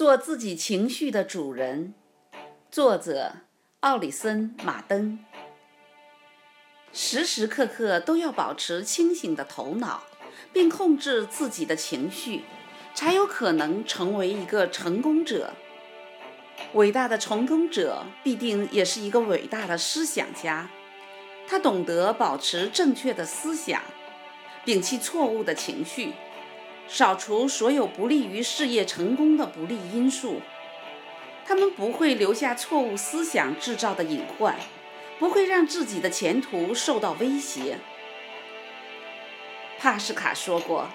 做自己情绪的主人。作者：奥里森·马登。时时刻刻都要保持清醒的头脑，并控制自己的情绪，才有可能成为一个成功者。伟大的成功者必定也是一个伟大的思想家。他懂得保持正确的思想，摒弃错误的情绪。扫除所有不利于事业成功的不利因素，他们不会留下错误思想制造的隐患，不会让自己的前途受到威胁。帕斯卡说过：“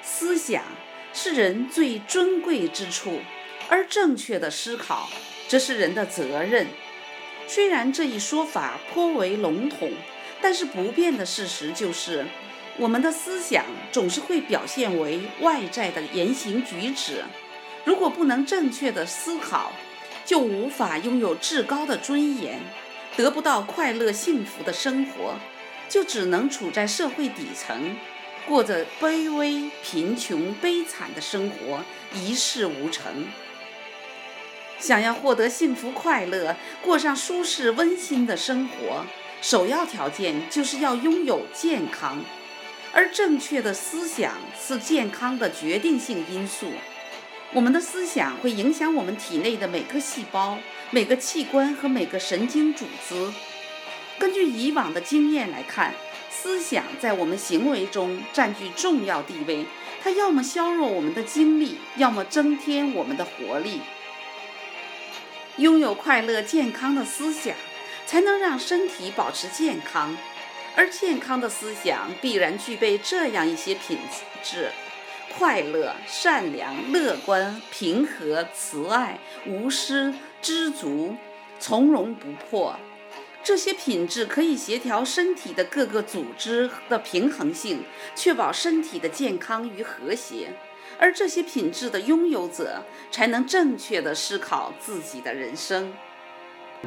思想是人最尊贵之处，而正确的思考则是人的责任。”虽然这一说法颇为笼统，但是不变的事实就是。我们的思想总是会表现为外在的言行举止。如果不能正确的思考，就无法拥有至高的尊严，得不到快乐幸福的生活，就只能处在社会底层，过着卑微、贫穷、悲惨的生活，一事无成。想要获得幸福快乐，过上舒适温馨的生活，首要条件就是要拥有健康。而正确的思想是健康的决定性因素。我们的思想会影响我们体内的每个细胞、每个器官和每个神经组织。根据以往的经验来看，思想在我们行为中占据重要地位。它要么削弱我们的精力，要么增添我们的活力。拥有快乐健康的思想，才能让身体保持健康。而健康的思想必然具备这样一些品质：快乐、善良、乐观、平和、慈爱、无私、知足、从容不迫。这些品质可以协调身体的各个组织的平衡性，确保身体的健康与和谐。而这些品质的拥有者，才能正确地思考自己的人生。